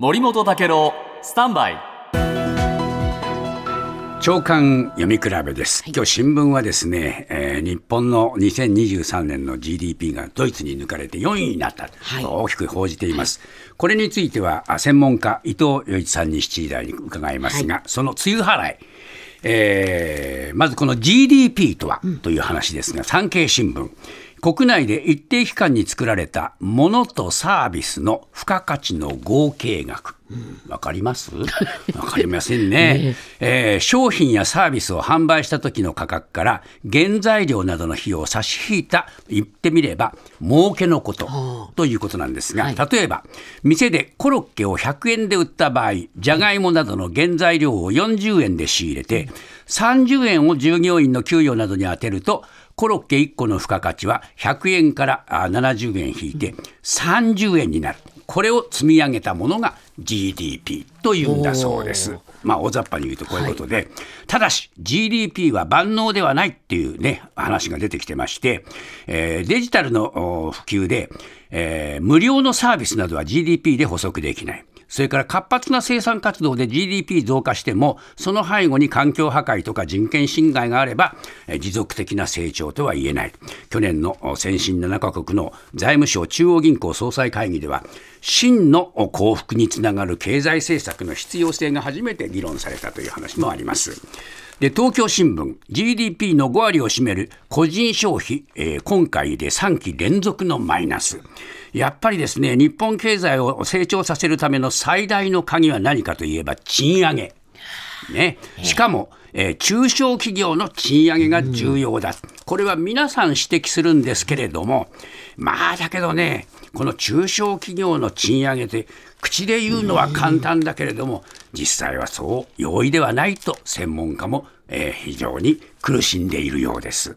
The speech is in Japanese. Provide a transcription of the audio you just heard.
森本武郎スタンバイ。長官読み比べです、今日新聞はですね、えー日本の2023年の GDP がドイツに抜かれて4位になった、はい。と大きく報じています、これについてはあ専門家伊藤洋一さんに7時台に伺いますが、その梅雨払いえーまずこの GDP とはという話ですが、産経新聞国内で一定期間に作られたものとサービスの付加価値の合計額。わかります？わかりませんね、え。ー商品やサービスを販売した時の価格から原材料などの費用を差し引いた言ってみれば儲けのことということなんですが、はい。例えば店でコロッケを100円で売った場合じゃがいもなどの原材料を40円で仕入れて30円を従業員の給与などに充てるとコロッケ1個の付加価値は100円からあ70円引いて30円になるこれを積み上げたものが GDP というんだそうです。まあ大雑把に言うとこういうことで、ただし GDP は万能ではないっていうね話が出てきてまして、えーデジタルのお普及で、えー無料のサービスなどは GDP で補足できない。それから活発な生産活動で GDP 増加しても、その背後に環境破壊とか人権侵害があれば、持続的な成長とは言えない。去年の先進7カ国の財務省中央銀行総裁会議では、真の幸福につながる経済政策の必要性が初めて議論されたという話もあります。で東京新聞 GDP の5割を占める個人消費、えー今回で3期連続のマイナス。やっぱりですね日本経済を成長させるための最大の鍵は何かといえば賃上げ。ね、しかも、えー中小企業の賃上げが重要だ、これは皆さん指摘するんですけれども、まあだけどね、この中小企業の賃上げって、口で言うのは簡単だけれども、実際はそう容易ではないと、専門家も、えー非常に苦しんでいるようです。